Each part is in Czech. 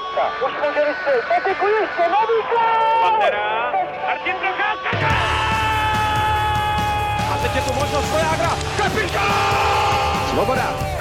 Procházka. Už může vystřelit. Peteku ještě, nový gol! Pantera, Martin Procházka, A teď je tu možnost Vojágra. Kapitán! Svoboda.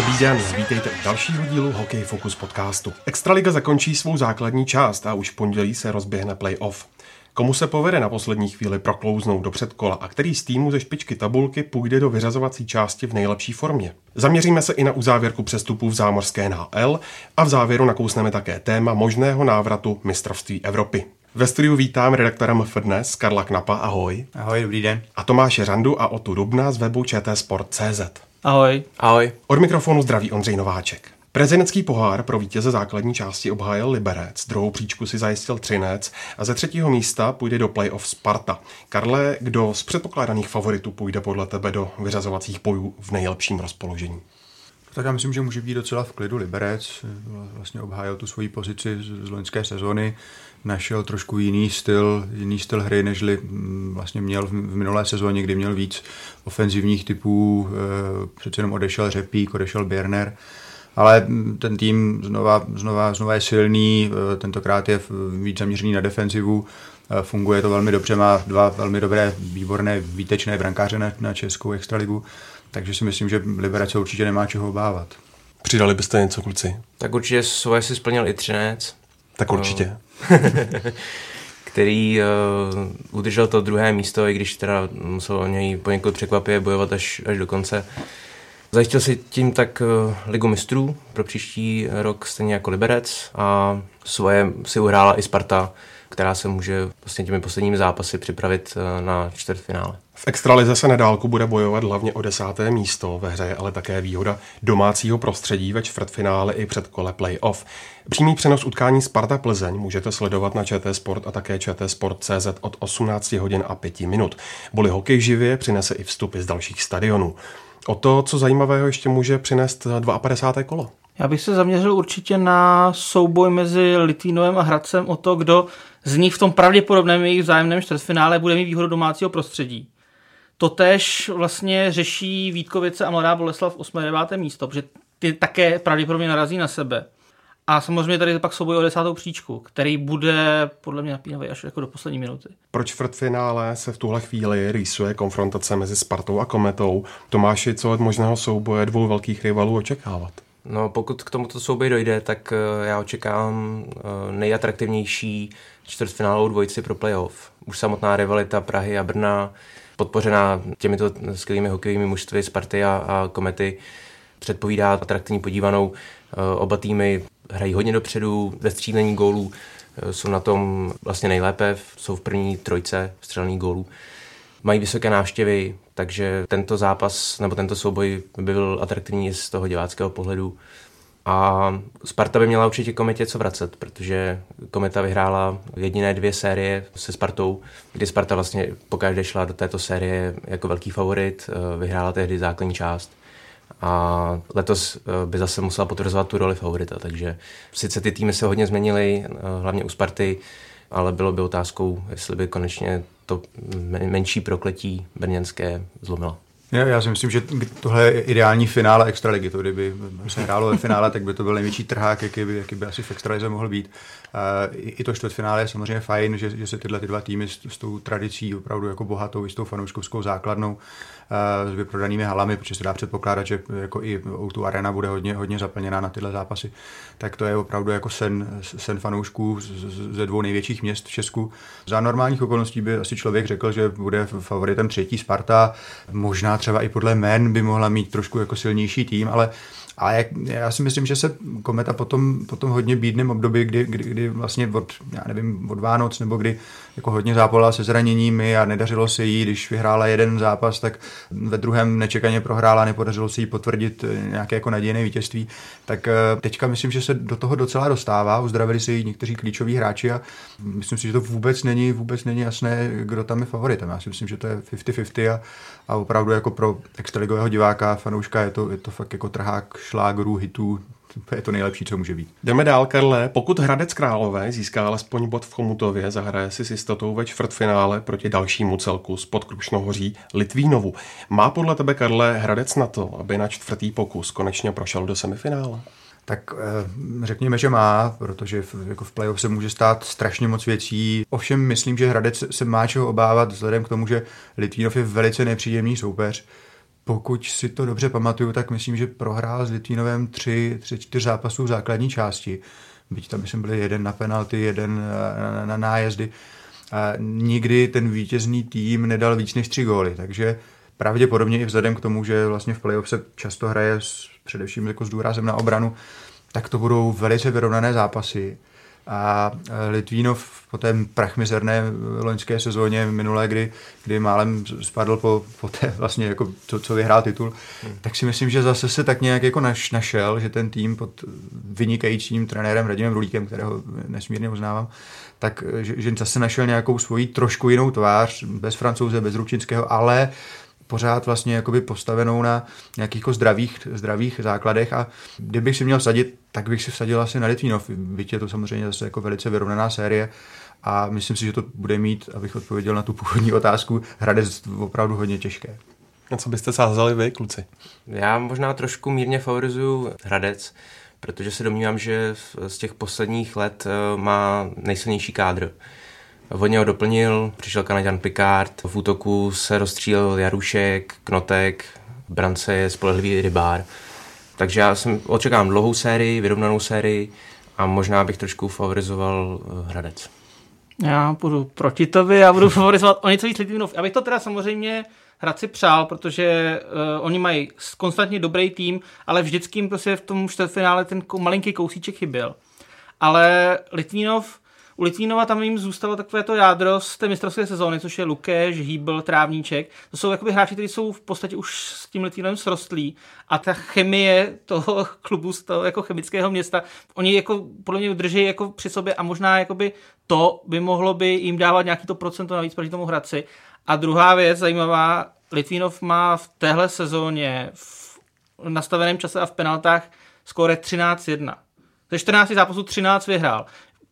Dobrý den, vítejte u dalšího dílu Hokej Focus podcastu. Extraliga zakončí svou základní část a už v pondělí se rozběhne playoff. Komu se povede na poslední chvíli proklouznout do předkola a který z týmu ze špičky tabulky půjde do vyřazovací části v nejlepší formě? Zaměříme se i na uzávěrku přestupů v zámořské NHL a v závěru nakousneme také téma možného návratu mistrovství Evropy. Ve studiu vítám redaktora MF Dnes, Karla Knapa, ahoj. Ahoj, dobrý den. A Tomáše Randu a Otu Dubna z webu čtsport.cz. Ahoj. Ahoj. Od mikrofonu zdraví Ondřej Nováček. Prezidentský pohár pro vítěze základní části obhájil Liberec, druhou příčku si zajistil Třinec a ze třetího místa půjde do playoff Sparta. Karle, kdo z předpokládaných favoritů půjde podle tebe do vyřazovacích bojů v nejlepším rozpoložení? Tak já myslím, že může být docela v klidu Liberec. Vlastně obhájil tu svoji pozici z, z loňské sezony. Našel trošku jiný styl, jiný styl hry, nežli mm, vlastně měl v, minulé sezóně, kdy měl víc ofenzivních typů. E, přece jenom odešel Řepík, odešel Bierner. Ale ten tým znova, znova, znova je silný, e, tentokrát je víc zaměřený na defenzivu. E, funguje to velmi dobře, má dva velmi dobré, výborné, výtečné brankáře na, na Českou extraligu. Takže si myslím, že Liberec se určitě nemá čeho obávat. Přidali byste něco, kluci? Tak určitě svoje si splnil i Třinec. Tak určitě. který uh, udržel to druhé místo, i když teda musel o něj poněkud překvapivě bojovat až, až do konce. Zajistil si tím tak uh, ligu mistrů pro příští rok stejně jako Liberec a svoje si uhrála i Sparta, která se může vlastně těmi posledními zápasy připravit uh, na čtvrtfinále. V extralize se na dálku bude bojovat hlavně o desáté místo ve hře, ale také výhoda domácího prostředí ve čtvrtfinále i před kole playoff. Přímý přenos utkání Sparta Plzeň můžete sledovat na ČT Sport a také ČT Sport.cz od 18 hodin a 5 minut. Boli hokej živě přinese i vstupy z dalších stadionů. O to, co zajímavého ještě může přinést 52. kolo. Já bych se zaměřil určitě na souboj mezi Litvínovem a Hradcem o to, kdo z nich v tom pravděpodobném jejich vzájemném čtvrtfinále bude mít výhodu domácího prostředí. Totež vlastně řeší Vítkovice a Mladá Boleslav 8. a 9. místo, protože ty také pravděpodobně narazí na sebe. A samozřejmě tady pak souboj o desátou příčku, který bude podle mě napínavý až jako do poslední minuty. Pro čtvrtfinále se v tuhle chvíli rýsuje konfrontace mezi Spartou a Kometou. Tomáši, co od možného souboje dvou velkých rivalů očekávat? No, pokud k tomuto souboji dojde, tak já očekávám nejatraktivnější čtvrtfinálovou dvojici pro playoff. Už samotná rivalita Prahy a Brna, podpořená těmito skvělými hokejovými mužstvy Sparty a, a Komety, předpovídá atraktivní podívanou. Oba týmy hrají hodně dopředu, ve střílení gólů jsou na tom vlastně nejlépe, jsou v první trojce střelných gólů. Mají vysoké návštěvy, takže tento zápas nebo tento souboj by byl atraktivní z toho diváckého pohledu. A Sparta by měla určitě Kometě co vracet, protože Kometa vyhrála jediné dvě série se Spartou, kdy Sparta vlastně pokaždé šla do této série jako velký favorit, vyhrála tehdy základní část a letos by zase musela potvrzovat tu roli favorita, takže sice ty týmy se hodně změnily, hlavně u Sparty, ale bylo by otázkou, jestli by konečně to menší prokletí brněnské zlomila. Já, já si myslím, že tohle je ideální finále extraligy. To, kdyby se hrálo ve finále, tak by to byl největší trhák, jaký by, jaký by asi v extralize mohl být. Uh, i to čtvrtfinále je samozřejmě fajn, že, že se tyhle ty dva týmy s, s tou tradicí opravdu jako bohatou, s tou fanouškovskou základnou uh, s vyprodanými halami, protože se dá předpokládat, že jako i tu arena bude hodně, hodně zaplněná na tyhle zápasy, tak to je opravdu jako sen, sen fanoušků ze dvou největších měst v Česku. Za normálních okolností by asi člověk řekl, že bude favoritem třetí Sparta, možná třeba i podle men by mohla mít trošku jako silnější tým, ale a jak, já si myslím, že se Kometa potom, potom hodně bídném období, kdy, kdy, kdy vlastně od, já nevím, od Vánoc, nebo kdy jako hodně zápala se zraněními a nedařilo se jí, když vyhrála jeden zápas, tak ve druhém nečekaně prohrála, nepodařilo se jí potvrdit nějaké jako nadějné vítězství. Tak teďka myslím, že se do toho docela dostává, uzdravili se jí někteří klíčoví hráči a myslím si, že to vůbec není, vůbec není jasné, kdo tam je favoritem. Já si myslím, že to je 50-50 a, a opravdu jako pro extraligového diváka, fanouška je to, je to fakt jako trhák šlágrů, hitů, to je to nejlepší, co může být. Jdeme dál, Karle. Pokud Hradec Králové získá alespoň bod v Chomutově, zahraje si s jistotou ve čtvrtfinále proti dalšímu celku spod Krušnohoří Litvínovu. Má podle tebe, Karle, Hradec na to, aby na čtvrtý pokus konečně prošel do semifinále? Tak eh, řekněme, že má, protože v, jako v playoff se může stát strašně moc věcí. Ovšem myslím, že Hradec se má čeho obávat vzhledem k tomu, že Litvínov je velice nepříjemný soupeř. Pokud si to dobře pamatuju, tak myslím, že prohrál s Litvínovem tři, tři čtyři zápasů v základní části. Byť tam myslím byli jeden na penalty, jeden na, na, na nájezdy. A nikdy ten vítězný tým nedal víc než tři góly, takže pravděpodobně i vzhledem k tomu, že vlastně v playoff se často hraje s, především jako s důrazem na obranu, tak to budou velice vyrovnané zápasy. A Litvínov po té prachmizerné loňské sezóně minulé, kdy, kdy málem spadl po, po té vlastně jako to, co vyhrál titul, hmm. tak si myslím, že zase se tak nějak jako naš, našel, že ten tým pod vynikajícím trenérem Radimem Rulíkem, kterého nesmírně uznávám, tak že, že zase našel nějakou svoji trošku jinou tvář, bez francouze, bez Ručinského, ale pořád vlastně jakoby postavenou na nějakých jako zdravých, zdravých základech a kdybych si měl vsadit, tak bych si vsadil asi na Litvínov. Byť je to samozřejmě zase jako velice vyrovnaná série a myslím si, že to bude mít, abych odpověděl na tu původní otázku, Hradec opravdu hodně těžké. A co byste sázali vy, kluci? Já možná trošku mírně favorizuju Hradec, protože se domnívám, že z těch posledních let eh, má nejsilnější kádr. Hodně ho doplnil, přišel Kanaďan Picard, v útoku se rozstřílel Jarušek, Knotek, brance je spolehlivý rybár. Takže já jsem očekávám dlouhou sérii, vyrovnanou sérii a možná bych trošku favorizoval eh, Hradec. Já budu proti tobě, já budu favorizovat o něco víc Litvinov. Abych to teda samozřejmě Hradci přál, protože uh, oni mají konstantně dobrý tým, ale vždycky jim prostě v tom čtvrtfinále ten malinký kousíček chyběl. Ale Litvínov u Litvínova tam jim zůstalo takové to jádro z té mistrovské sezóny, což je Lukeš, Hýbl, Trávníček. To jsou jakoby hráči, kteří jsou v podstatě už s tím Litvínovem srostlí a ta chemie toho klubu, z toho jako chemického města, oni jako podle mě drží jako při sobě a možná jakoby to by mohlo by jim dávat nějaký to procento navíc proti tomu Hradci. A druhá věc zajímavá, Litvínov má v téhle sezóně v nastaveném čase a v penaltách skóre 13-1. Ze 14 zápasů 13 vyhrál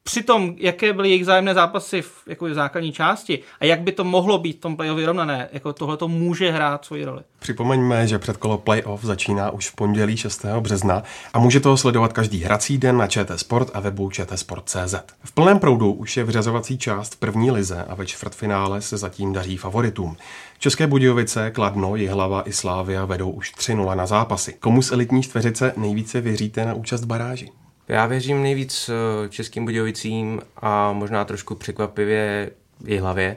přitom, jaké byly jejich zájemné zápasy v, jako v základní části a jak by to mohlo být v tom playoff vyrovnané, jako tohle to může hrát svoji roli. Připomeňme, že předkolo playoff začíná už v pondělí 6. března a může toho sledovat každý hrací den na ČT Sport a webu čtsport.cz. V plném proudu už je vyřazovací část první lize a ve čtvrtfinále se zatím daří favoritům. České Budějovice, Kladno, Jihlava i Slávia vedou už 3-0 na zápasy. Komu z elitní čtveřice nejvíce věříte na účast baráži? Já věřím nejvíc eh, českým Budějovicím a možná trošku překvapivě hlavě,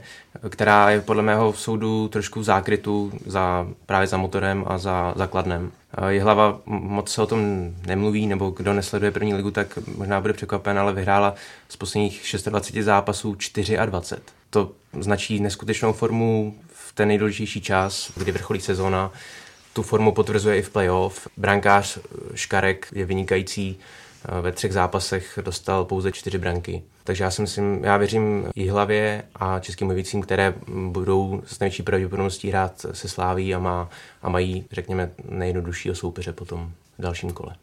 která je podle mého soudu trošku zákrytu za, právě za motorem a za zakladnem. hlava moc se o tom nemluví, nebo kdo nesleduje první ligu, tak možná bude překvapen, ale vyhrála z posledních 26 zápasů 24. To značí neskutečnou formu v ten nejdůležitější čas, kdy vrcholí sezóna. Tu formu potvrzuje i v playoff. Brankář Škarek je vynikající ve třech zápasech dostal pouze čtyři branky. Takže já si myslím, já věřím hlavě a českým mluvícím, které budou s největší pravděpodobností hrát se Sláví a, má, a mají, řekněme, nejjednoduššího soupeře potom v dalším kole.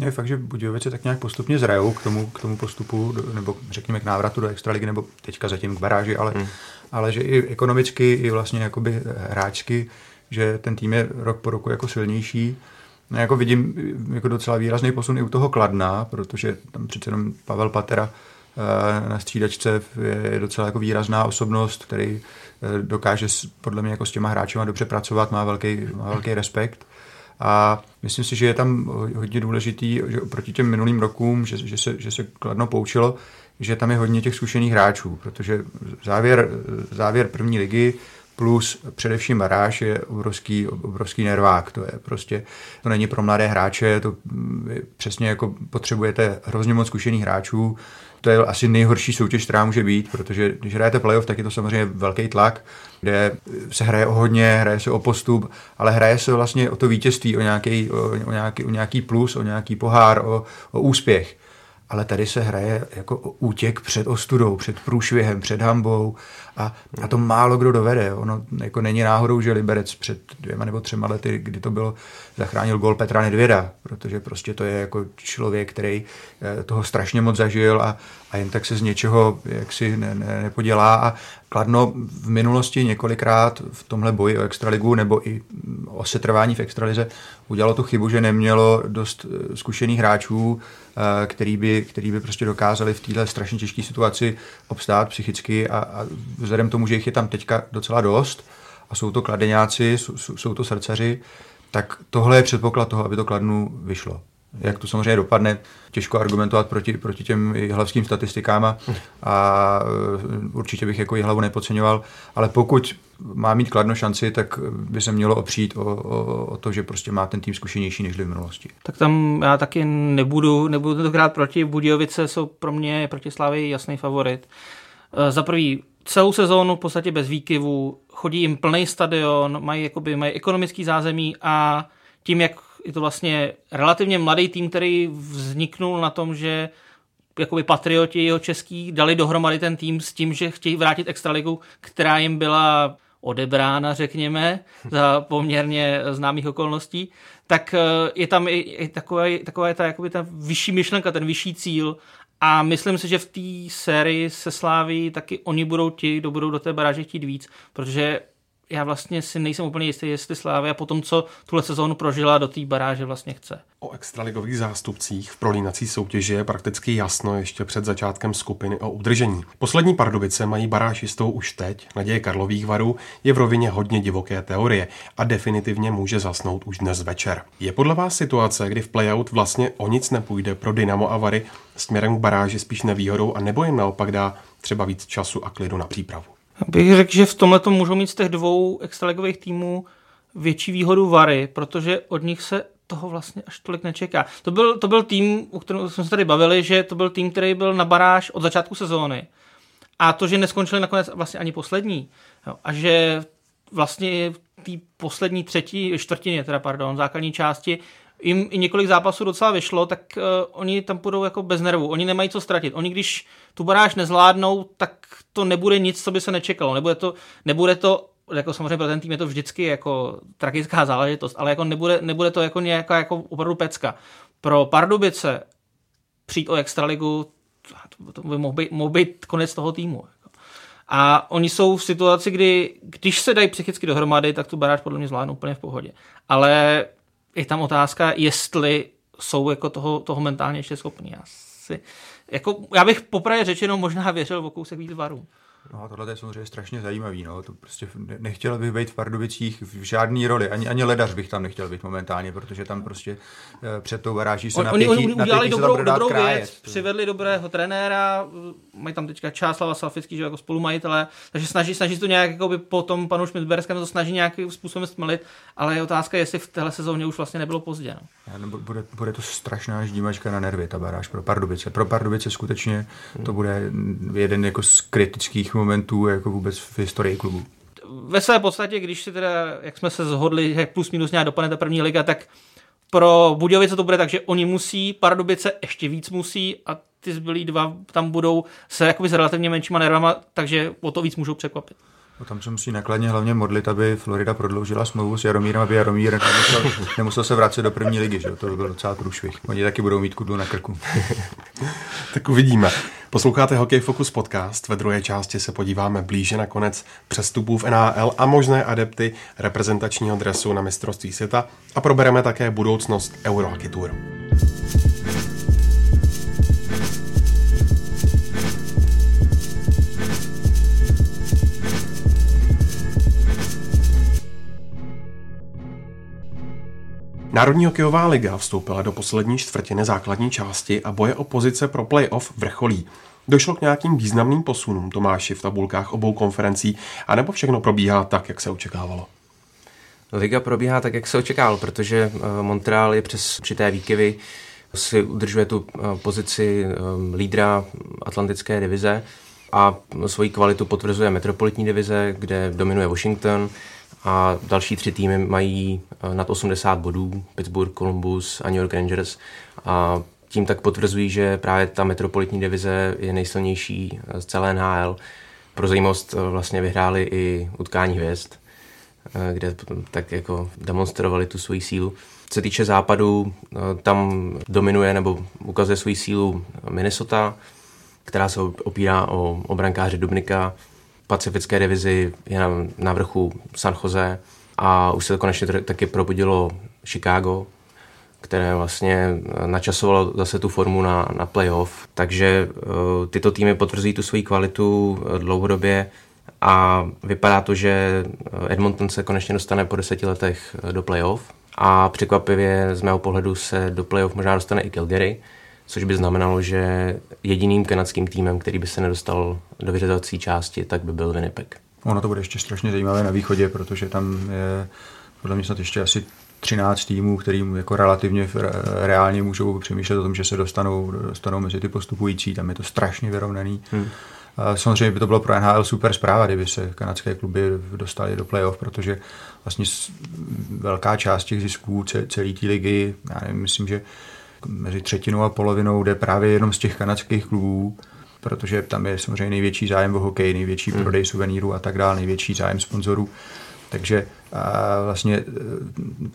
Je fakt, že Budějovice tak nějak postupně zrajou k tomu, k tomu postupu, nebo řekněme k návratu do extraligy, nebo teďka zatím k baráži, ale, hmm. ale že i ekonomicky, i vlastně jakoby hráčsky, že ten tým je rok po roku jako silnější No, jako vidím jako docela výrazný posun i u toho Kladna, protože tam přece jenom Pavel Patera eh, na střídačce je docela jako výrazná osobnost, který eh, dokáže podle mě jako s těma hráči dobře pracovat, má velký, má velký respekt. A myslím si, že je tam hodně důležitý, že oproti těm minulým rokům, že, že, se, že se Kladno poučilo, že tam je hodně těch zkušených hráčů, protože závěr, závěr první ligy plus především baráž je obrovský, obrovský nervák. To je prostě, to není pro mladé hráče, to přesně jako potřebujete hrozně moc zkušených hráčů. To je asi nejhorší soutěž, která může být, protože když hrajete playoff, tak je to samozřejmě velký tlak, kde se hraje o hodně, hraje se o postup, ale hraje se vlastně o to vítězství, o nějaký, o nějaký, o nějaký plus, o nějaký pohár, o, o úspěch. Ale tady se hraje jako útěk před ostudou, před průšvihem, před hambou a, a to málo kdo dovede. Ono jako není náhodou, že Liberec před dvěma nebo třema lety, kdy to bylo, zachránil gol Petra Nedvěda, protože prostě to je jako člověk, který eh, toho strašně moc zažil a, a jen tak se z něčeho jaksi ne, ne, nepodělá a Kladno v minulosti několikrát v tomhle boji o extraligu nebo i o setrvání v extralize udělalo tu chybu, že nemělo dost eh, zkušených hráčů, který by, který by prostě dokázali v téhle strašně těžké situaci obstát psychicky a, a vzhledem tomu, že jich je tam teďka docela dost a jsou to kladeňáci, jsou, jsou to srdcaři, tak tohle je předpoklad toho, aby to Kladnu vyšlo. Jak to samozřejmě dopadne, těžko argumentovat proti, proti těm hlavským statistikám a, a e, určitě bych jako hlavu nepodceňoval, ale pokud má mít kladno šanci, tak by se mělo opřít o, o, o to, že prostě má ten tým zkušenější než v minulosti. Tak tam já taky nebudu, nebudu tentokrát proti. Budějovice jsou pro mě proti Slávy jasný favorit. E, za prvý, celou sezónu v podstatě bez výkyvů, chodí jim plný stadion, mají, jakoby, mají ekonomický zázemí a tím, jak je to vlastně relativně mladý tým, který vzniknul na tom, že jakoby patrioti jeho český dali dohromady ten tým s tím, že chtějí vrátit extraligu, která jim byla odebrána, řekněme, za poměrně známých okolností, tak eh, je tam i, i taková, taková ta, jakoby ta vyšší myšlenka, ten vyšší cíl. A myslím si, že v té sérii se sláví taky oni budou ti, kdo budou do té baráže chtít víc, protože já vlastně si nejsem úplně jistý, jestli Slávia po tom, co tuhle sezónu prožila, do té baráže vlastně chce. O extraligových zástupcích v prolínací soutěži je prakticky jasno ještě před začátkem skupiny o udržení. Poslední Pardubice mají baráž jistou už teď, naděje Karlových varů je v rovině hodně divoké teorie a definitivně může zasnout už dnes večer. Je podle vás situace, kdy v playout vlastně o nic nepůjde pro Dynamo a Vary směrem k baráži spíš nevýhodou a nebo jim naopak dá třeba víc času a klidu na přípravu? Bych řekl, že v tomhle můžou mít z těch dvou extraligových týmů větší výhodu Vary, protože od nich se toho vlastně až tolik nečeká. To byl, to byl tým, o kterém jsme se tady bavili, že to byl tým, který byl na baráž od začátku sezóny. A to, že neskončili nakonec vlastně ani poslední. Jo, a že vlastně té poslední třetí, čtvrtině, teda pardon, základní části, jim i několik zápasů docela vyšlo, tak uh, oni tam půjdou jako bez nervu. Oni nemají co ztratit. Oni když tu baráž nezvládnou, tak to nebude nic, co by se nečekalo. Nebude to, nebude to jako samozřejmě pro ten tým je to vždycky jako tragická záležitost, ale jako nebude, nebude to jako nějaká jako opravdu pecka. Pro Pardubice přijít o extraligu, to, to by mohl být, mohl být konec toho týmu. Jako. A oni jsou v situaci, kdy když se dají psychicky dohromady, tak tu baráž podle mě zvládnou úplně v pohodě. Ale je tam otázka, jestli jsou jako toho, toho mentálně ještě schopní. Já, si, jako, já bych popravě řečeno možná věřil v kousek víc varů. No a tohle je samozřejmě strašně zajímavý. No. To prostě nechtěl bych být v Pardubicích v žádný roli. Ani, ani ledař bych tam nechtěl být momentálně, protože tam prostě eh, před tou baráží se on, napětí, Oni, oni udělali dobrou, dobrou krájet. věc, přivedli dobrého trenéra, mají tam teďka Čáslava Salfický, že jako spolumajitele, takže snaží, snaží to nějak jako by po tom panu Šmitberském to snaží nějakým způsobem stmelit, ale je otázka, jestli v téhle sezóně už vlastně nebylo pozdě. No. Bude, bude, to strašná ždímačka na nervy, ta baráž pro Pardubice. Pro Pardubice skutečně to bude jeden jako z kritických momentů jako vůbec v historii klubu. Ve své podstatě, když si teda, jak jsme se zhodli, jak plus minus nějak dopadne ta první liga, tak pro Budějovice to bude tak, že oni musí, Pardubice ještě víc musí a ty zbylí dva tam budou se jakoby s relativně menšíma nervama, takže o to víc můžou překvapit. No tam se musí nakladně hlavně modlit, aby Florida prodloužila smlouvu s Jaromírem, aby Jaromír nemusel, nemusel se vracet do první ligy, že? to by byl docela průšvih. Oni taky budou mít kudlu na krku. tak uvidíme. Posloucháte Hokej Focus podcast. Ve druhé části se podíváme blíže na konec přestupů v NHL a možné adepty reprezentačního dresu na mistrovství světa a probereme také budoucnost Eurohockey Tour. Národní hokejová liga vstoupila do poslední čtvrtiny základní části a boje o pozice pro playoff vrcholí. Došlo k nějakým významným posunům Tomáši v tabulkách obou konferencí, anebo všechno probíhá tak, jak se očekávalo? Liga probíhá tak, jak se očekávalo, protože eh, Montreal je přes určité výkyvy si udržuje tu eh, pozici eh, lídra Atlantické divize a svoji kvalitu potvrzuje metropolitní divize, kde dominuje Washington, a další tři týmy mají eh, nad 80 bodů, Pittsburgh, Columbus a New York Rangers a tím tak potvrzují, že právě ta metropolitní divize je nejsilnější z celé NHL. Pro zajímavost vlastně vyhráli i utkání hvězd, kde tak jako demonstrovali tu svoji sílu. Co se týče západu, tam dominuje nebo ukazuje svoji sílu Minnesota, která se opírá o obrankáře Dubnika. Pacifické divizi je na, na vrchu San Jose a už se to konečně taky probudilo Chicago, které vlastně načasovalo zase tu formu na, na playoff. Takže uh, tyto týmy potvrzují tu svoji kvalitu uh, dlouhodobě a vypadá to, že Edmonton se konečně dostane po deseti letech do playoff a překvapivě z mého pohledu se do playoff možná dostane i Calgary, což by znamenalo, že jediným kanadským týmem, který by se nedostal do vyřazovací části, tak by byl Winnipeg. Ono to bude ještě strašně zajímavé na východě, protože tam je podle mě snad ještě asi 13 týmů, kterým jako relativně reálně můžou přemýšlet o tom, že se dostanou, dostanou mezi ty postupující. Tam je to strašně vyrovnaný. Hmm. Samozřejmě by to bylo pro NHL super zpráva, kdyby se kanadské kluby dostaly do playoff, protože vlastně velká část těch zisků celé té ligy, já nevím, myslím, že mezi třetinou a polovinou jde právě jenom z těch kanadských klubů, protože tam je samozřejmě největší zájem o hokej, největší hmm. prodej suvenýrů a tak dále, největší zájem sponzorů. Takže a vlastně e,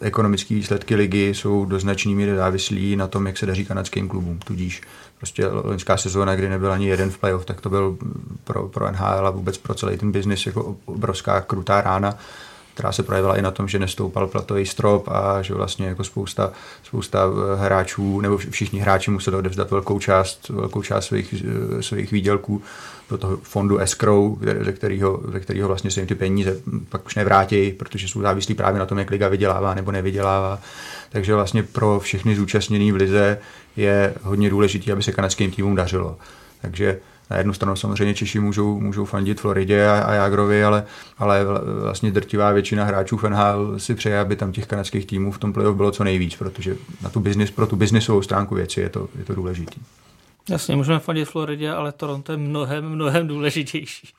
ekonomické výsledky ligy jsou do značné míry závislí na tom, jak se daří kanadským klubům. Tudíž prostě loňská sezóna, kdy nebyl ani jeden v playoff, tak to byl pro, pro NHL a vůbec pro celý ten biznis jako obrovská krutá rána která se projevila i na tom, že nestoupal platový strop a že vlastně jako spousta, spousta eh, hráčů, nebo všichni hráči museli odevzdat velkou část, velkou část svých, eh, svých výdělků do toho fondu escrow, ze kterého, ze kterého vlastně se jim ty peníze pak už nevrátí, protože jsou závislí právě na tom, jak liga vydělává nebo nevydělává. Takže vlastně pro všechny zúčastněný v lize je hodně důležité, aby se kanadským týmům dařilo. Takže na jednu stranu samozřejmě Češi můžou, můžou fandit Floridě a, a Jagrovi, ale, ale vlastně drtivá většina hráčů v NHL si přeje, aby tam těch kanadských týmů v tom playoff bylo co nejvíc, protože na tu business, pro tu biznisovou stránku věci je to, je to důležitý. Jasně, můžeme fandit Floridě, ale Toronto je mnohem, mnohem důležitější.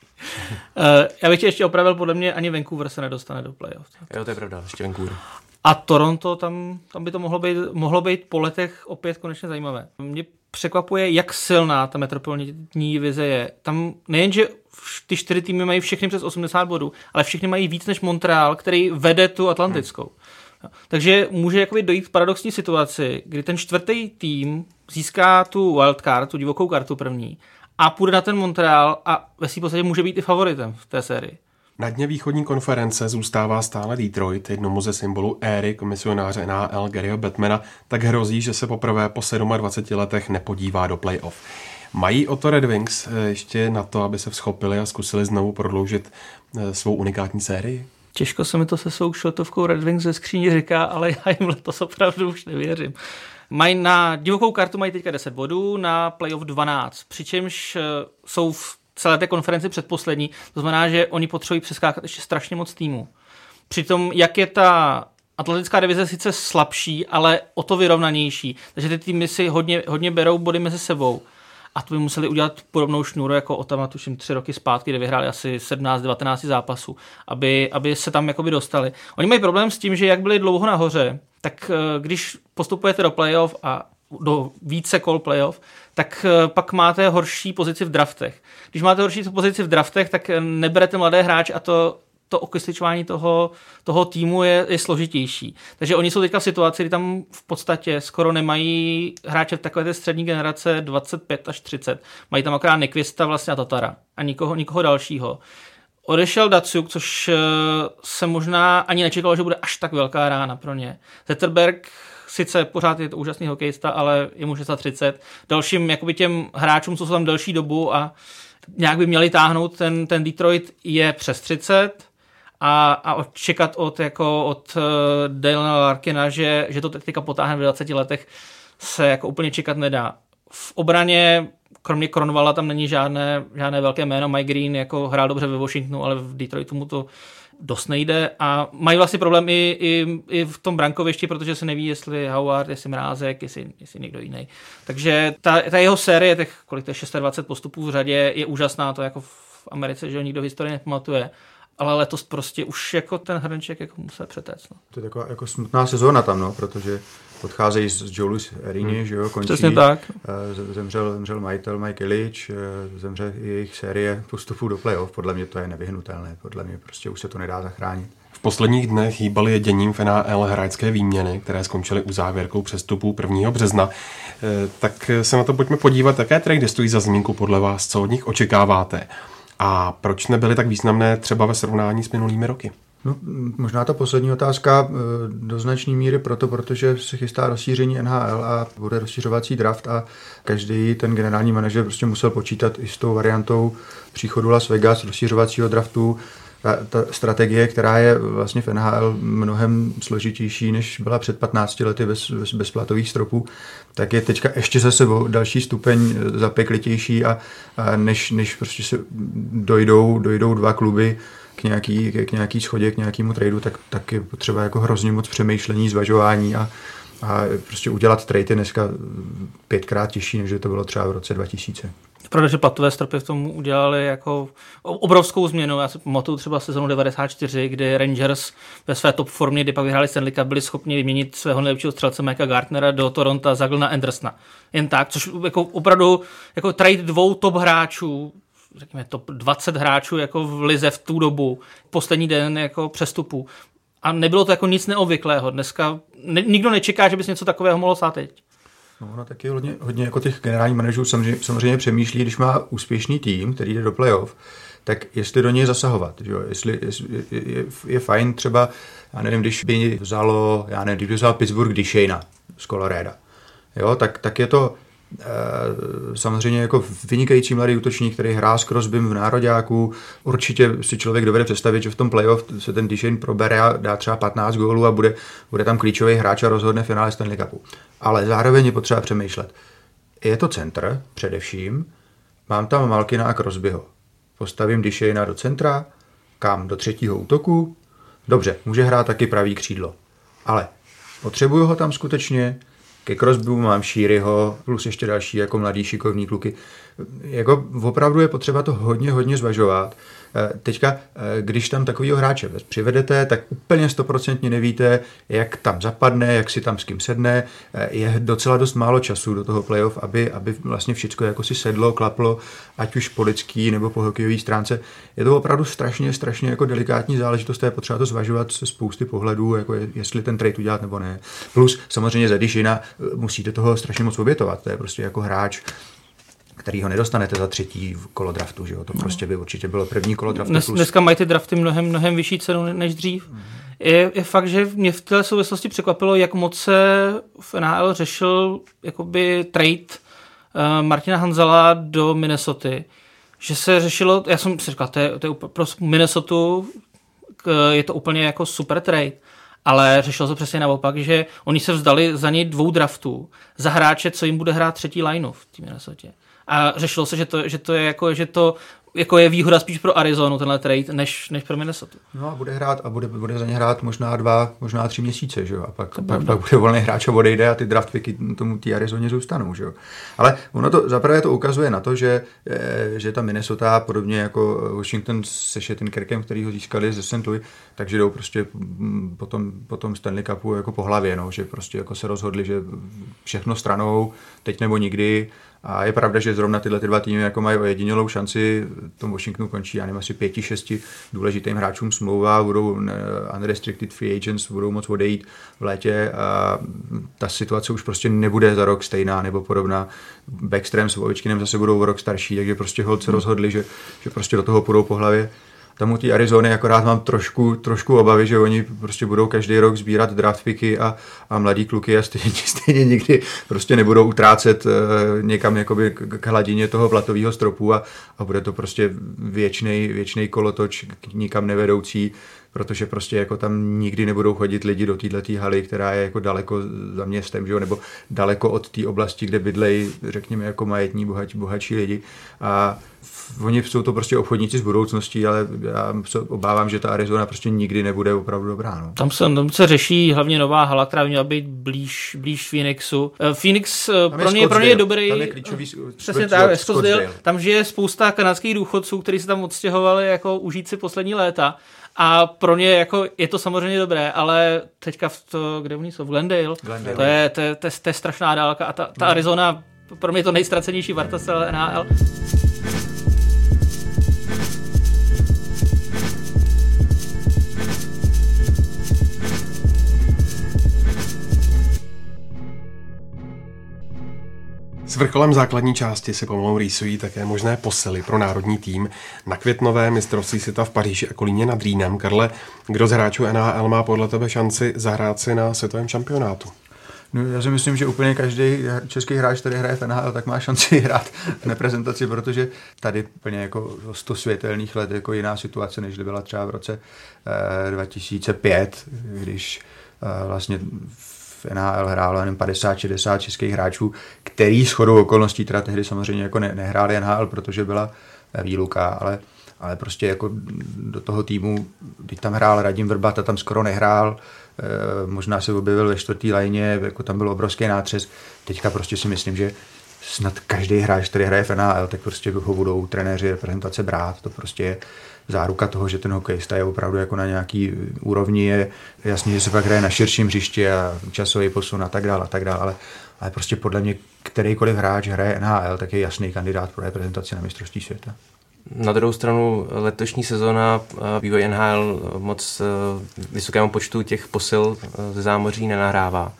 Eh, já bych tě ještě opravil, podle mě ani Vancouver se nedostane do playoff. Jo, to je pravda, ještě Vancouver. A Toronto, tam, tam by to mohlo být, mohlo být po letech opět konečně zajímavé. Mě překvapuje, jak silná ta metropolní vize je. Tam nejenže ty čtyři týmy mají všechny přes 80 bodů, ale všichni mají víc než Montreal, který vede tu atlantickou. Hmm. Takže může jakoby dojít k paradoxní situaci, kdy ten čtvrtý tým získá tu wildcard, tu divokou kartu první, a půjde na ten Montreal a ve svým podstatě může být i favoritem v té sérii. Na dně východní konference zůstává stále Detroit, jednomu ze symbolů éry komisionáře NHL Garyho Batmana, tak hrozí, že se poprvé po 27 letech nepodívá do playoff. Mají o to Red Wings eh, ještě na to, aby se vzchopili a zkusili znovu prodloužit eh, svou unikátní sérii? Těžko se mi to se svou šlotovkou Red Wings ze skříni říká, ale já jim letos opravdu už nevěřím. Mají na divokou kartu mají teďka 10 bodů, na playoff 12, přičemž eh, jsou v celé té konferenci předposlední. To znamená, že oni potřebují přeskákat ještě strašně moc týmů. Přitom, jak je ta atletická divize sice slabší, ale o to vyrovnanější. Takže ty týmy si hodně, hodně berou body mezi sebou. A to by museli udělat podobnou šnůru jako Otama, tuším, tři roky zpátky, kde vyhráli asi 17-19 zápasů, aby, aby se tam jakoby dostali. Oni mají problém s tím, že jak byli dlouho nahoře, tak eh, když postupujete do playoff a do více kol playoff, tak eh, pak máte horší pozici v draftech. Když máte horší pozici v draftech, tak eh, neberete mladé hráč a to to okysličování toho, toho týmu je, je složitější. Takže oni jsou teďka v situaci, kdy tam v podstatě skoro nemají hráče v takové té střední generace 25 až 30. Mají tam akorát Nekvista vlastně a Tatara a nikoho, nikoho dalšího. Odešel Datsuk, což eh, se možná ani nečekalo, že bude až tak velká rána pro ně. Zetterberg sice pořád je to úžasný hokejista, ale je mu 630. Dalším jakoby těm hráčům, co jsou tam delší dobu a nějak by měli táhnout, ten, ten Detroit je přes 30 a, a čekat od, jako od uh, Dylana Larkina, že, že to teďka potáhne v 20 letech, se jako úplně čekat nedá. V obraně, kromě Kronvala, tam není žádné, žádné velké jméno. Mike Green jako hrál dobře ve Washingtonu, ale v Detroitu mu to dost nejde a mají vlastně problém i, i, i v tom brankovišti, protože se neví, jestli Howard, jestli Mrázek, jestli, jestli někdo jiný. Takže ta, ta jeho série, těch, kolik to je 26 postupů v řadě, je úžasná, to jako v Americe, že ho nikdo v historii nepamatuje ale letos prostě už jako ten hrnček jako musel přetéct. No. To je taková jako smutná sezóna tam, no, protože odcházejí z Jolus Erini, hmm. že jo, končí. Přesně tak. Eh, zemřel, zemřel majitel Mike Illich, eh, zemře jejich série postupů do playoff. Podle mě to je nevyhnutelné, podle mě prostě už se to nedá zachránit. V posledních dnech hýbaly děním v NHL hráčské výměny, které skončily u závěrkou přestupů 1. března. Eh, tak se na to pojďme podívat, jaké trady stojí za zmínku podle vás, co od nich očekáváte a proč nebyly tak významné třeba ve srovnání s minulými roky? No, možná ta poslední otázka eh, do značné míry proto, protože se chystá rozšíření NHL a bude rozšířovací draft a každý ten generální manažer prostě musel počítat i s tou variantou příchodu Las Vegas, rozšířovacího draftu, ta, ta strategie, která je vlastně v NHL mnohem složitější, než byla před 15 lety bez, bez, bez platových stropů, tak je teďka ještě zase další stupeň zapeklitější a, a než, než prostě se dojdou, dojdou dva kluby k nějaký, k nějaký schodě, k nějakému tradu, tak, tak je potřeba jako hrozně moc přemýšlení, zvažování a, a prostě udělat trade je dneska pětkrát těžší, než to bylo třeba v roce 2000. Pravda, že platové stropy v tom udělali jako obrovskou změnu. Já si pamatuju třeba sezonu 94, kdy Rangers ve své top formě, kdy pak vyhráli Stanley Cup, byli schopni vyměnit svého nejlepšího střelce Mika Gartnera do Toronto za Glena Andersona. Jen tak, což jako opravdu jako trade dvou top hráčů řekněme, top 20 hráčů jako v lize v tu dobu, poslední den jako přestupu. A nebylo to jako nic neobvyklého. Dneska ne, nikdo nečeká, že by se něco takového mohlo stát teď. No, no taky hodně, hodně jako těch generálních manažerů samozřejmě, samozřejmě přemýšlí, když má úspěšný tým, který jde do playoff, tak jestli do něj zasahovat. Že jo? Jestli, jestli je, je, je, fajn třeba, já nevím, když by vzalo, já nevím, když by vzal Pittsburgh Dishena z Colorado, jo, tak, tak je to, samozřejmě jako vynikající mladý útočník, který hrá s Crosbym v nároďáku. Určitě si člověk dovede představit, že v tom playoff se ten Dishane probere a dá třeba 15 gólů a bude, bude tam klíčový hráč a rozhodne finále Stanley Cupu. Ale zároveň je potřeba přemýšlet. Je to centr především, mám tam Malkina a Crosbyho. Postavím Dishane do centra, kam? Do třetího útoku? Dobře, může hrát taky pravý křídlo. Ale potřebuju ho tam skutečně, ke Crosbyu mám Šíryho, plus ještě další jako mladý šikovní kluky. Jako opravdu je potřeba to hodně, hodně zvažovat. Eh, teďka, eh, když tam takovýho hráče přivedete, tak úplně stoprocentně nevíte, jak tam zapadne, jak si tam s kým sedne. Eh, je docela dost málo času do toho playoff, aby, aby vlastně všechno jako si sedlo, klaplo, ať už po lidský nebo po hokejové stránce. Je to opravdu strašně, strašně jako delikátní záležitost, je potřeba to zvažovat se spousty pohledů, jako jestli ten trade udělat nebo ne. Plus samozřejmě za musíte toho strašně moc obětovat, to je prostě jako hráč, který ho nedostanete za třetí kolo draftu, že jo? To no. prostě by určitě bylo první kolo draftu. Dnes, plus. Dneska mají ty drafty mnohem, mnohem vyšší cenu než dřív. Mm. Je, je, fakt, že mě v té souvislosti překvapilo, jak moc se v NHL řešil jakoby trade uh, Martina Hanzala do Minnesota. Že se řešilo, já jsem si říkal, to je, to je pro Minnesota je to úplně jako super trade ale řešilo se přesně naopak, že oni se vzdali za něj dvou draftů za hráče, co jim bude hrát třetí lineu v té Minnesota a řešilo se, že to, že to je jako, že to jako je výhoda spíš pro Arizonu tenhle trade, než, než pro Minnesota. No a bude hrát a bude, bude za ně hrát možná dva, možná tři měsíce, že jo? A pak, pak, pak, bude volný hráč a odejde a ty draft picky tomu té Arizoně zůstanou, že jo? Ale ono to, zaprvé to ukazuje na to, že, eh, že ta Minnesota, podobně jako Washington se Shattenkirkem, který ho získali ze St. Louis, takže jdou prostě potom, potom Stanley Cupu jako po hlavě, no, že prostě jako se rozhodli, že všechno stranou, teď nebo nikdy, a je pravda, že zrovna tyhle ty dva týmy jako mají ojedinělou šanci, tom Washingtonu končí, já nevím, asi pěti, šesti důležitým hráčům smlouva, budou unrestricted free agents, budou moc odejít v létě a ta situace už prostě nebude za rok stejná nebo podobná. Backstream s Ovečkinem zase budou o rok starší, takže prostě holce rozhodli, že, že prostě do toho půjdou po hlavě tam u té Arizony akorát mám trošku, trošku obavy, že oni prostě budou každý rok sbírat draft picky a, a mladí kluky a stejně, stejně nikdy prostě nebudou utrácet uh, někam jakoby k, hladině toho platového stropu a, a bude to prostě věčný, věčný kolotoč nikam nevedoucí, protože prostě jako tam nikdy nebudou chodit lidi do této haly, která je jako daleko za městem, že jo? nebo daleko od té oblasti, kde bydlejí, řekněme, jako majetní, bohatí, bohatší lidi. A oni jsou to prostě obchodníci z budoucností, ale já se obávám, že ta Arizona prostě nikdy nebude opravdu dobrá. No. Tam, se, tam se řeší hlavně nová hala, která měla být blíž, blíž Phoenixu. Eh, Phoenix eh, tam pro, ně, pro ně je dobrý. Tam je klíčový přesně tak, Scottsdale. Tam žije spousta kanadských důchodců, kteří se tam odstěhovali jako užít si poslední léta A pro ně jako je to samozřejmě dobré, ale teďka v to, kde oni jsou, v Glendale, Glendale. To, je, to, je, to, je, to je strašná dálka a ta, ta Arizona pro mě je to nejstracenější Varta celé NHL. S vrcholem základní části se pomalu rýsují také možné posily pro národní tým na květnové mistrovství světa v Paříži a Kolíně nad Rýnem. Karle, kdo z hráčů NHL má podle tebe šanci zahrát si na světovém šampionátu? No, já si myslím, že úplně každý český hráč, který hraje v NHL, tak má šanci hrát v reprezentaci, protože tady úplně jako 100 světelných let jako jiná situace, než byla třeba v roce eh, 2005, když eh, vlastně NHL hrálo jenom 50-60 českých hráčů, který s chodou okolností teda tehdy samozřejmě jako ne, nehráli NHL, protože byla výluka, ale ale prostě jako do toho týmu, když tam hrál Radim Vrbata, tam skoro nehrál, e, možná se objevil ve čtvrtý lajně, jako tam byl obrovský nátřes. Teďka prostě si myslím, že snad každý hráč, který hraje v NHL, tak prostě ho budou trenéři reprezentace brát. To prostě je záruka toho, že ten hokejista je opravdu jako na nějaký úrovni. Je jasně, že se pak hraje na širším hřišti a časový posun a tak dále, a tak dále, ale, ale prostě podle mě kterýkoliv hráč hraje NHL, tak je jasný kandidát pro reprezentaci na mistrovství světa. Na druhou stranu letošní sezóna vývoj NHL moc vysokému počtu těch posil ze zámoří nenahrává.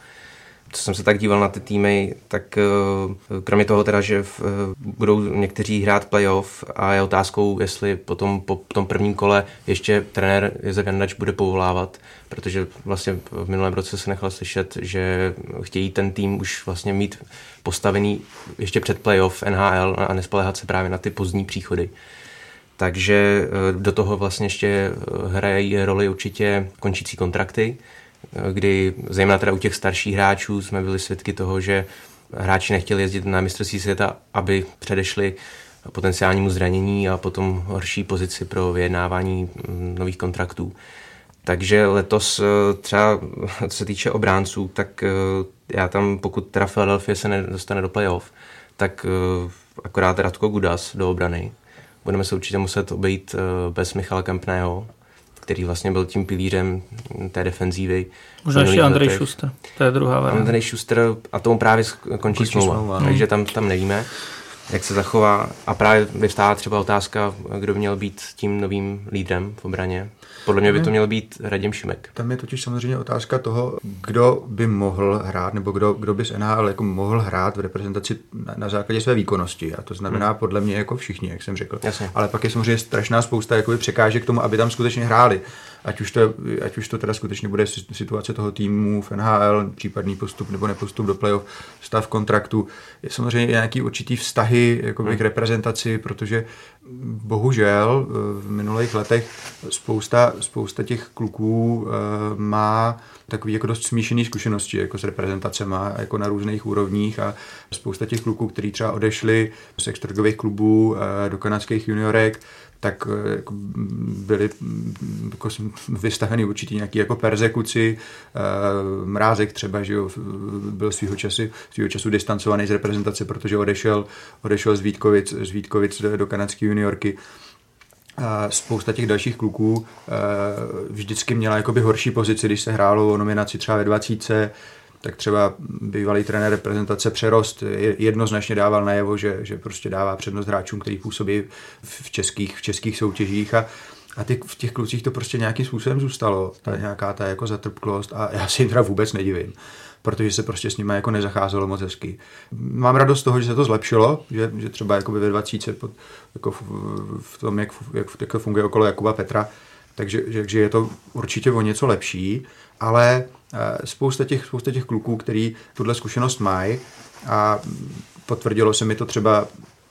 Co jsem se tak díval na ty týmy, tak kromě toho teda, že budou někteří hrát playoff a je otázkou, jestli potom po tom prvním kole ještě trenér Jezef Jandač bude povolávat, protože vlastně v minulém roce se nechal slyšet, že chtějí ten tým už vlastně mít postavený ještě před playoff NHL a nespolehat se právě na ty pozdní příchody. Takže do toho vlastně ještě hrají roli určitě končící kontrakty, kdy zejména teda u těch starších hráčů jsme byli svědky toho, že hráči nechtěli jezdit na mistrovství světa, aby předešli potenciálnímu zranění a potom horší pozici pro vyjednávání nových kontraktů. Takže letos třeba, co se týče obránců, tak já tam, pokud teda Philadelphia se nedostane do playoff, tak akorát Radko Gudas do obrany. Budeme se určitě muset obejít bez Michala Kempného, který vlastně byl tím pilířem té defenzívy. Možná ještě Andrej letech. Schuster, to je druhá varianta. Andrej Schuster a tomu právě končí, končí smlouva, smlouva no. takže tam, tam nevíme, jak se zachová. A právě vyvstává třeba otázka, kdo měl být tím novým lídrem v obraně. Podle mě by to měl být Radim Šimek. Tam je totiž samozřejmě otázka toho, kdo by mohl hrát, nebo kdo, kdo by z NHL jako mohl hrát v reprezentaci na, na základě své výkonnosti. A to znamená hmm. podle mě jako všichni, jak jsem řekl. Jasně. Ale pak je samozřejmě strašná spousta jakoby překážek k tomu, aby tam skutečně hráli. Ať už, to, ať už to teda skutečně bude situace toho týmu v NHL, případný postup nebo nepostup do playoff, stav kontraktu. Je samozřejmě nějaký určitý vztahy jakoby, hmm. k reprezentaci, protože bohužel v minulých letech spousta, spousta těch kluků uh, má takový jako dost smíšený zkušenosti jako s reprezentacema jako na různých úrovních a spousta těch kluků, kteří třeba odešli z extraligových klubů uh, do kanadských juniorek, tak jako byli jako vystaveni určitě nějaký jako persekuci. Mrázek třeba, že jo, byl svýho času, svýho času distancovaný z reprezentace, protože odešel, odešel z Vítkovic, z Vítkovic do, kanadské juniorky. A spousta těch dalších kluků vždycky měla jakoby horší pozici, když se hrálo o nominaci třeba ve 20 tak třeba bývalý trenér reprezentace Přerost jednoznačně dával najevo, že, že prostě dává přednost hráčům, který působí v českých, v českých soutěžích a a ty, v těch klucích to prostě nějakým způsobem zůstalo, ta nějaká ta jako zatrpklost a já si jim teda vůbec nedivím protože se prostě s nimi jako nezacházelo moc hezky. Mám radost z toho, že se to zlepšilo, že, že třeba jako ve 20 pod, jako v, v, tom, jak, jak, jak funguje okolo Jakuba Petra, takže že, že je to určitě o něco lepší, ale eh, spousta těch, spousta těch kluků, který tuhle zkušenost mají a potvrdilo se mi to třeba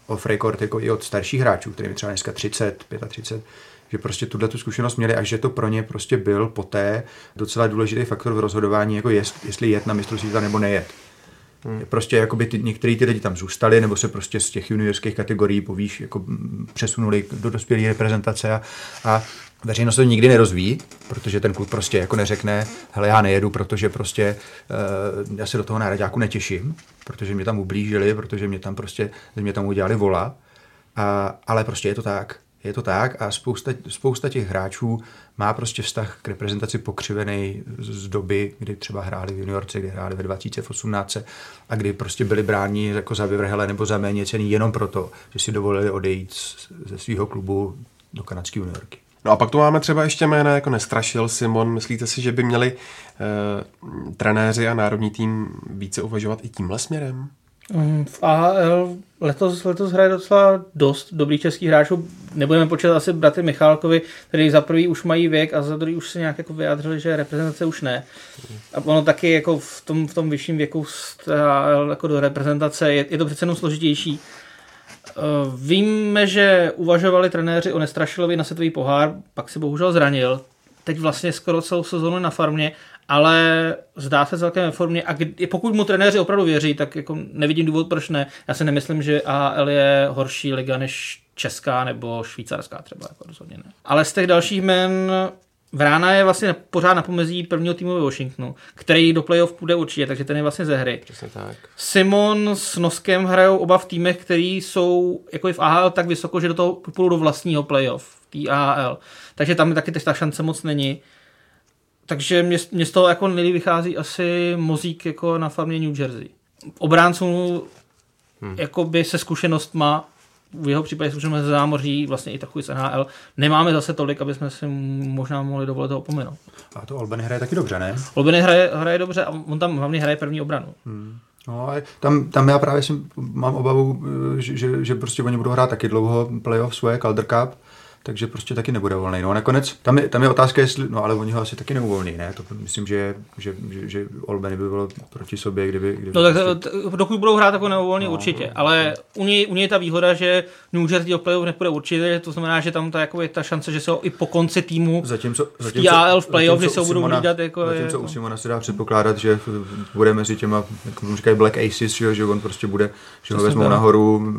off record jako i od starších hráčů, kterým třeba dneska 30, 35, že prostě tuhle tu zkušenost měli a že to pro ně prostě byl poté docela důležitý faktor v rozhodování, jako jest, jestli jet na mistrovství nebo nejet. Hmm. Prostě jakoby ty, některý ty lidi tam zůstali, nebo se prostě z těch juniorských kategorií povíš, jako přesunuli do dospělé reprezentace a, a veřejnost to nikdy nerozví, protože ten klub prostě jako neřekne, hele já nejedu, protože prostě uh, já se do toho náraďáku netěším, protože mě tam ublížili, protože mě tam prostě, mě tam udělali vola, a, ale prostě je to tak. Je to tak a spousta, spousta těch hráčů má prostě vztah k reprezentaci pokřivený z doby, kdy třeba hráli v juniorce, kdy hráli ve 2018 a kdy prostě byli bráni jako za vyvrhele nebo za méně cený jenom proto, že si dovolili odejít ze svého klubu do kanadské juniorky. No a pak tu máme třeba ještě jména jako Nestrašil, Simon. Myslíte si, že by měli eh, trenéři a národní tým více uvažovat i tímhle směrem? Mm, v AHL letos, letos hraje docela dost dobrých českých hráčů. Nebudeme počítat asi bratry Michálkovi, který za prvý už mají věk a za druhý už se nějak jako vyjádřili, že reprezentace už ne. A ono taky jako v tom, v tom vyšším věku jako do reprezentace je, je to přece jenom složitější. Eh, víme, že uvažovali trenéři o Nestrašilovi na světový pohár, pak se bohužel zranil. Teď vlastně skoro celou sezónu na farmě, ale zdá se celkem ve formě a kdy, pokud mu trenéři opravdu věří, tak jako nevidím důvod, proč ne. Já si nemyslím, že AHL je horší liga než česká nebo švýcarská třeba, jako rozhodně ne. Ale z těch dalších men Vrána je vlastně pořád na pomezí prvního týmu ve Washingtonu, který do playoff půjde určitě, takže ten je vlastně ze hry. Přesně tak. Simon s Noskem hrajou oba v týmech, který jsou jako i v AHL tak vysoko, že do toho půjdou do vlastního playoff, tý AHL. Takže tam taky ta šance moc není. Takže mě, mě z toho jako nejlíp vychází asi mozík jako na farmě New Jersey. Obránců hmm. jakoby se zkušenostma v jeho případě zkušenost ze zámoří, vlastně i takový z NHL, nemáme zase tolik, aby jsme si možná mohli dovolit toho opomenout. A to Albany hraje taky dobře, ne? Albany hraje, hraje dobře a on tam hlavně hraje první obranu. Hmm. No, tam, tam já právě si mám obavu, že, že, že prostě oni budou hrát taky dlouho playoff svoje Calder Cup, takže prostě taky nebude volný. No a nakonec, tam je, tam je otázka, jestli, no ale oni ho asi taky neuvolní, ne? To myslím, že, že, že, že Olbany by bylo proti sobě, kdyby... kdyby no tak prostě... dokud budou hrát, tak ho neuvolní no, určitě, no, ale u něj, u něj je ta výhoda, že New Jersey do playoff nepůjde určitě, to znamená, že tam ta, jako je ta šance, že se ho i po konci týmu zatímco, zatímco, AL v playoff, že se ho budou hlídat. Jako zatímco je, u Simona se dá předpokládat, že bude mezi těma, jak říkají Black Aces, že, že on prostě bude, že ho vezmou nahoru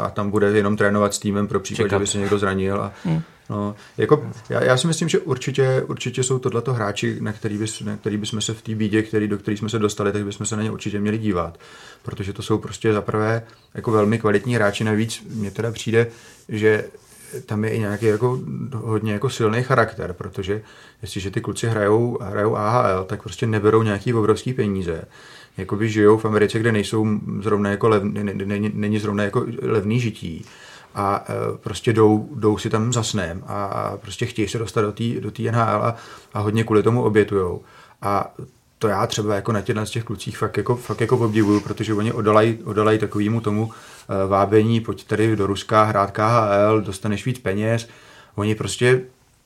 a tam bude jenom trénovat s týmem pro případ, že by se někdo zranil hmm. No, jako, já, já, si myslím, že určitě, určitě jsou tohleto hráči, na který, bys, na který bychom se v té bídě, který, do které jsme se dostali, tak bychom se na ně určitě měli dívat. Protože to jsou prostě zaprvé jako velmi kvalitní hráči. Navíc mně teda přijde, že tam je i nějaký jako hodně jako silný charakter, protože jestliže ty kluci hrajou, hrajou AHL, tak prostě neberou nějaký obrovský peníze. Jakoby žijou v Americe, kde nejsou zrovna jako lev, není, není zrovna jako levný žití a e, prostě jdou, jdou si tam za snem a prostě chtějí se dostat do té do NHL a, a hodně kvůli tomu obětujou. A to já třeba jako na z těch klucích fakt jako, fakt jako obdivuju, protože oni odolají, odolají takovému tomu uh, vábení, pojď tady do Ruska, hrát KHL, dostaneš víc peněz. Oni prostě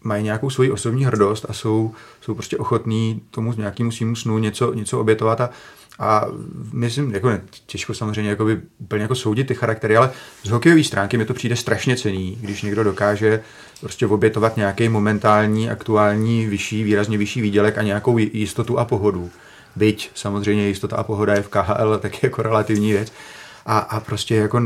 mají nějakou svoji osobní hrdost a jsou, jsou prostě ochotní tomu nějakému svýmu snu něco, něco obětovat a, a myslím, jako ne, těžko samozřejmě jako by úplně jako soudit ty charaktery, ale z hokejové stránky mi to přijde strašně cený, když někdo dokáže prostě obětovat nějaký momentální, aktuální, vyšší, výrazně vyšší výdělek a nějakou jistotu a pohodu. Byť samozřejmě jistota a pohoda je v KHL taky jako relativní věc, a, a prostě jako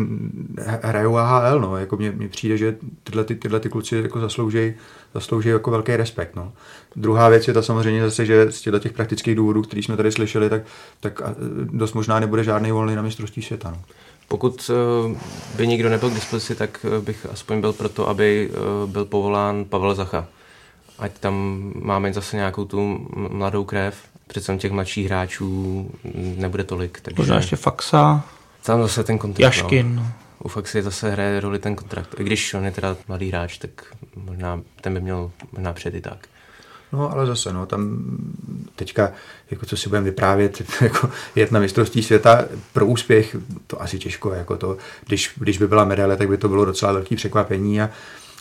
hrajou AHL, no, jako mně, mně přijde, že tyhle, ty, tyhle ty kluci jako zaslouží, zaslouží jako velký respekt, no. Druhá věc je ta samozřejmě zase, že z těchto těch praktických důvodů, které jsme tady slyšeli, tak, tak dost možná nebude žádný volný na mistrovství světa, no. Pokud eh, by nikdo nebyl k dispozici, tak eh, bych aspoň byl proto, aby eh, byl povolán Pavel Zacha. Ať tam máme zase nějakou tu mladou krev, přece těch mladších hráčů nebude tolik. Takže... Možná ještě Faxa. Tam zase ten kontrakt. Jaškin. No. U Faxy zase hraje roli ten kontrakt. I když on je teda mladý hráč, tak možná ten by měl možná před i tak. No, ale zase, no, tam teďka, jako co si budeme vyprávět, jako jet na mistrovství světa pro úspěch, to asi těžko, jako to, když, když by byla medaile, tak by to bylo docela velký překvapení a,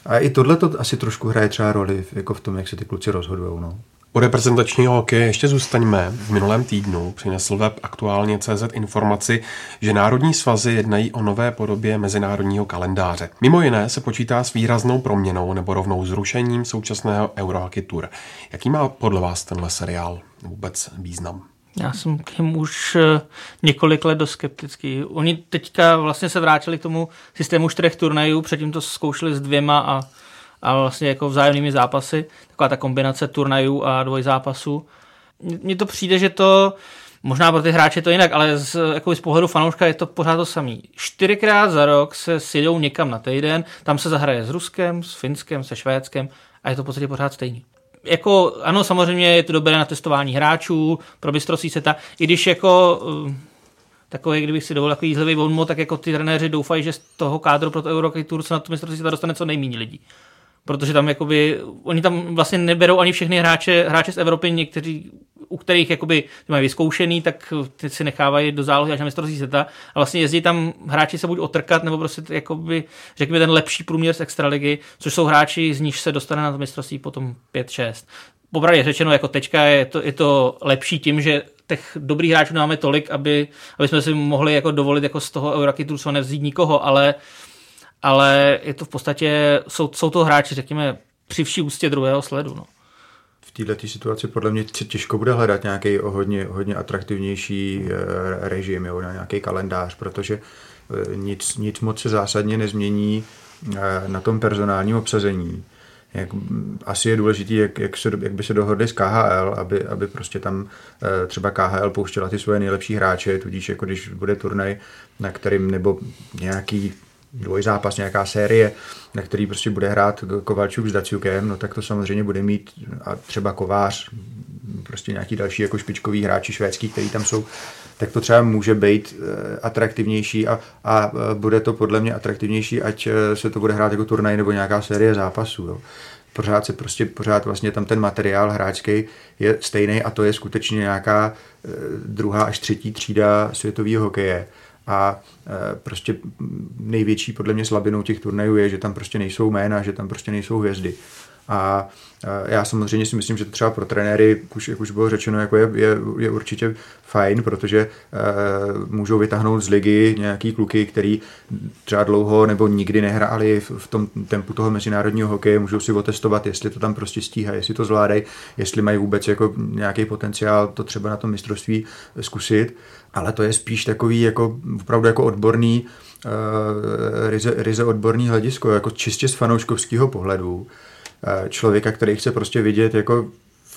a i tohle to asi trošku hraje třeba roli jako v tom, jak se ty kluci rozhodují, no. U reprezentačního hokeje ještě zůstaňme. V minulém týdnu přinesl web aktuálně CZ informaci, že národní svazy jednají o nové podobě mezinárodního kalendáře. Mimo jiné se počítá s výraznou proměnou nebo rovnou zrušením současného Eurohockey Tour. Jaký má podle vás tenhle seriál vůbec význam? Já jsem k němu už eh, několik let dost skeptický. Oni teďka vlastně se vrátili k tomu systému čtyřech turnajů, předtím to zkoušeli s dvěma a a vlastně jako vzájemnými zápasy, taková ta kombinace turnajů a dvojzápasů. Mně to přijde, že to Možná pro ty hráče to jinak, ale z, jako z pohledu fanouška je to pořád to samý. Čtyřikrát za rok se sjedou někam na týden, tam se zahraje s Ruskem, s Finskem, se Švédskem a je to v podstatě pořád stejný. Jako, ano, samozřejmě je to dobré na testování hráčů, pro mistrovství seta, i když jako uh, takový, kdybych si dovolil takový jízlivý bonmo, tak jako ty trenéři doufají, že z toho kádru pro to Eurohockey Tour se na to mistrovství dostane co nejméně lidí protože tam jakoby, oni tam vlastně neberou ani všechny hráče, hráče z Evropy, někteří, u kterých jakoby mají vyzkoušený, tak ty si nechávají do zálohy až na mistrovství světa a vlastně jezdí tam hráči se buď otrkat, nebo prostě jakoby, řekněme, ten lepší průměr z extraligy, což jsou hráči, z níž se dostane na to mistrovství potom 5-6. Popravdě řečeno, jako teďka je to, je to lepší tím, že těch dobrých hráčů máme tolik, aby, aby jsme si mohli jako dovolit jako z toho Eurokitu co nevzít nikoho, ale ale je to v podstatě, jsou, jsou to hráči, řekněme, při vší ústě druhého sledu. No. V této situaci podle mě těžko bude hledat nějaký hodně, hodně atraktivnější eh, režim, jo, nějaký kalendář, protože eh, nic, nic moc se zásadně nezmění eh, na tom personálním obsazení. Jak, asi je důležité, jak, jak, jak by se dohodli s KHL, aby, aby prostě tam třeba KHL pouštěla ty svoje nejlepší hráče, tudíž jako když bude turnaj, na kterým nebo nějaký dvojzápas, nějaká série, na který prostě bude hrát Kovalčuk s Daciukem, no tak to samozřejmě bude mít a třeba Kovář, prostě nějaký další jako špičkový hráči švédský, který tam jsou, tak to třeba může být eh, atraktivnější a, a eh, bude to podle mě atraktivnější, ať eh, se to bude hrát jako turnaj nebo nějaká série zápasů. Jo. Pořád se prostě, pořád vlastně tam ten materiál hráčský je stejný a to je skutečně nějaká druhá až třetí třída světového hokeje a e, prostě největší podle mě slabinou těch turnajů je, že tam prostě nejsou jména, že tam prostě nejsou hvězdy. A e, já samozřejmě si myslím, že to třeba pro trenéry, už, jak už bylo řečeno, jako je, je, je určitě fajn, protože uh, můžou vytáhnout z ligy nějaký kluky, který třeba dlouho nebo nikdy nehráli v, v tom tempu toho mezinárodního hokeje, můžou si otestovat, jestli to tam prostě stíhá, jestli to zvládají, jestli mají vůbec jako nějaký potenciál to třeba na tom mistrovství zkusit, ale to je spíš takový jako opravdu jako odborný, uh, ryze, ryze odborný hledisko, jako čistě z fanouškovského pohledu člověka, který chce prostě vidět jako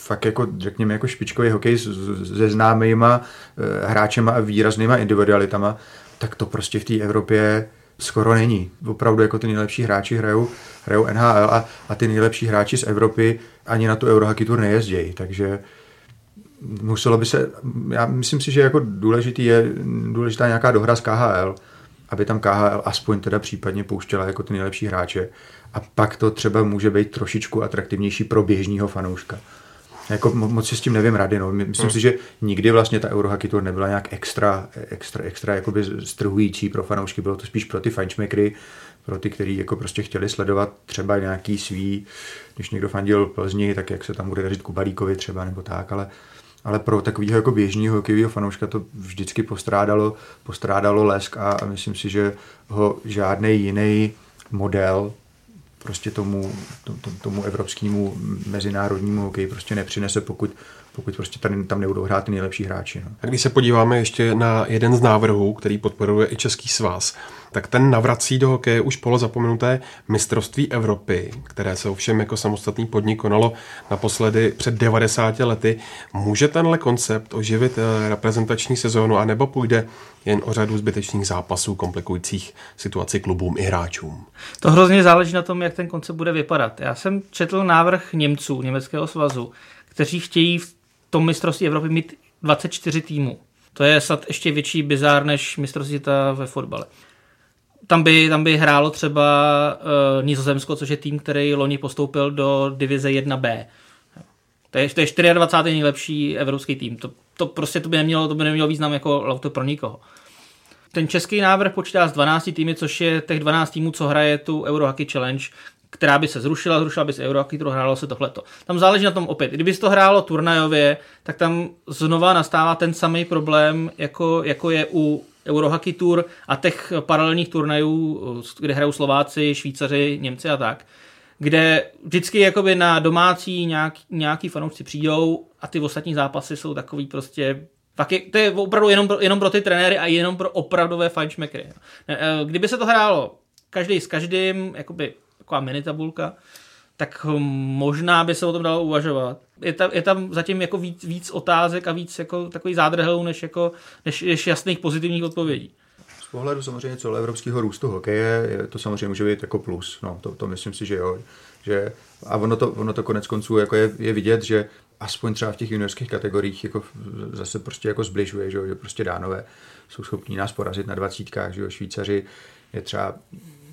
fakt jako, řekněme, jako špičkový hokej se známýma eh, hráčema a výraznýma individualitama, tak to prostě v té Evropě skoro není. Opravdu jako ty nejlepší hráči hrajou, hrajou NHL a, a ty nejlepší hráči z Evropy ani na tu Eurohockey Tour nejezdějí, takže muselo by se, já myslím si, že jako důležitý je důležitá nějaká dohra z KHL, aby tam KHL aspoň teda případně pouštěla jako ty nejlepší hráče a pak to třeba může být trošičku atraktivnější pro běžního fanouška. Jako moc si s tím nevím rady. No. Myslím hmm. si, že nikdy vlastně ta Eurohockey Tour nebyla nějak extra, extra, extra jakoby strhující pro fanoušky. Bylo to spíš pro ty fajnšmekry, pro ty, kteří jako prostě chtěli sledovat třeba nějaký svý, když někdo fandil Plzni, tak jak se tam bude dařit Kubalíkovi třeba nebo tak, ale, ale pro takového jako běžného hokejového fanouška to vždycky postrádalo, postrádalo lesk a, a myslím si, že ho žádný jiný model prostě tomu, tomu evropskému mezinárodnímu hokeji prostě nepřinese, pokud, pokud prostě tady, tam nebudou hrát ty nejlepší hráči. No. A když se podíváme ještě na jeden z návrhů, který podporuje i Český svaz, tak ten navrací do hokeje už polo zapomenuté mistrovství Evropy, které se ovšem jako samostatný podnik konalo naposledy před 90 lety. Může tenhle koncept oživit eh, reprezentační sezónu, anebo půjde jen o řadu zbytečných zápasů komplikujících situaci klubům i hráčům? To hrozně záleží na tom, jak ten koncept bude vypadat. Já jsem četl návrh Němců, Německého svazu, kteří chtějí v tom mistrovství Evropy mít 24 týmů. To je snad ještě větší bizár než mistrovství ve fotbale tam by, tam by hrálo třeba uh, Nizozemsko, což je tým, který loni postoupil do divize 1B. To je, to je 24. nejlepší evropský tým. To, to prostě to by nemělo, to by nemělo význam jako auto pro nikoho. Ten český návrh počítá z 12 týmy, což je těch 12 týmů, co hraje tu Eurohockey Challenge, která by se zrušila, zrušila by se Eurohockey, to hrálo se tohleto. Tam záleží na tom opět. Kdyby se to hrálo turnajově, tak tam znova nastává ten samý problém, jako, jako je u Eurohockey Tour a těch paralelních turnajů, kde hrajou Slováci, Švýcaři, Němci a tak, kde vždycky jakoby na domácí nějaký, nějaký fanoušci přijdou a ty ostatní zápasy jsou takový prostě tak je, to je opravdu jenom pro, jenom pro ty trenéry a jenom pro opravdové fajnšmekry. Eh, kdyby se to hrálo každý s každým, jakoby taková mini tabulka, tak možná by se o tom dalo uvažovat. Je tam, je tam zatím jako víc, víc otázek a víc jako takový zádrhelů, než, jako, než, než jasných pozitivních odpovědí. Z pohledu samozřejmě celoevropského růstu hokeje je to samozřejmě může být jako plus. No, to, to myslím si, že jo. Že, a ono to, ono to konec konců jako je, je vidět, že aspoň třeba v těch juniorských kategoriích jako zase prostě jako zbližuje, že, že prostě dánové jsou schopní nás porazit na dvacítkách, že jo, Švýcaři. Je třeba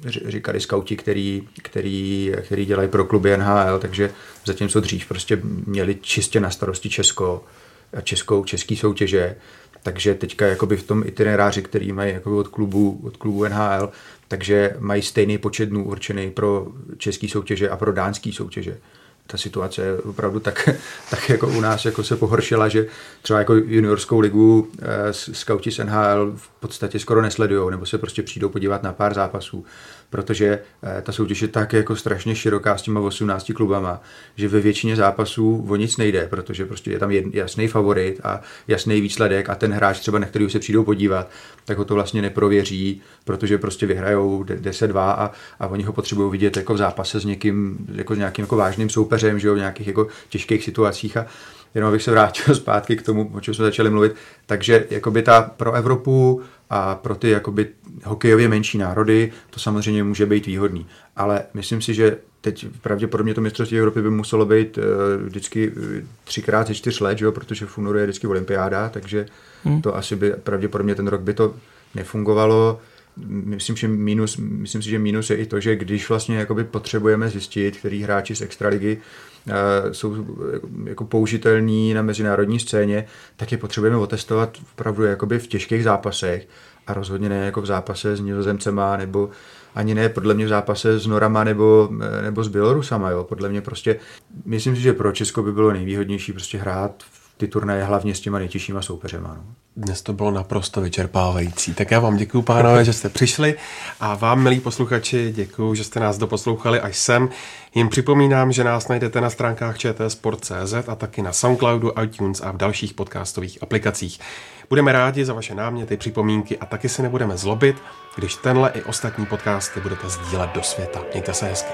říkali skauti, který, který, který dělají pro kluby NHL, takže zatímco dřív prostě měli čistě na starosti Česko a českou, český soutěže, takže teďka jakoby v tom itineráři, který mají jako od klubu, od klubu NHL, takže mají stejný počet dnů určený pro český soutěže a pro dánský soutěže ta situace je opravdu tak, tak jako u nás jako se pohoršila, že třeba jako juniorskou ligu e, skauti z NHL v podstatě skoro nesledují, nebo se prostě přijdou podívat na pár zápasů protože eh, ta soutěž je tak jako strašně široká s těma 18 klubama, že ve většině zápasů o nic nejde, protože prostě je tam jasný favorit a jasný výsledek a ten hráč třeba, na který se přijdou podívat, tak ho to vlastně neprověří, protože prostě vyhrajou 10-2 a, a oni ho potřebují vidět jako v zápase s někým, jako s nějakým jako vážným soupeřem, že jo, v nějakých jako těžkých situacích a jenom abych se vrátil zpátky k tomu, o čem jsme začali mluvit, takže jakoby ta pro Evropu a pro ty jakoby hokejově menší národy to samozřejmě může být výhodný. Ale myslím si, že teď pravděpodobně to mistrovství Evropy by muselo být uh, vždycky eh, třikrát ze čtyř let, že jo? protože v únoru je vždycky olympiáda, takže hmm. to asi by pravděpodobně ten rok by to nefungovalo. Myslím, že minus, myslím si, že minus je i to, že když vlastně jakoby potřebujeme zjistit, který hráči z extraligy uh, jsou jako, použitelní na mezinárodní scéně, tak je potřebujeme otestovat opravdu jakoby v těžkých zápasech a rozhodně ne jako v zápase s nizozemcema nebo ani ne podle mě v zápase s Norama nebo, nebo s Bělorusama. Jo. Podle mě prostě, myslím si, že pro Česko by bylo nejvýhodnější prostě hrát ty turnaje hlavně s těma nejtěžšíma soupeřema. No. Dnes to bylo naprosto vyčerpávající. Tak já vám děkuji, pánové, že jste přišli a vám, milí posluchači, děkuji, že jste nás doposlouchali až sem. Jim připomínám, že nás najdete na stránkách čtsport.cz a taky na Soundcloudu, iTunes a v dalších podcastových aplikacích. Budeme rádi za vaše náměty, připomínky a taky se nebudeme zlobit, když tenhle i ostatní podcasty budete sdílet do světa. Mějte se hezky.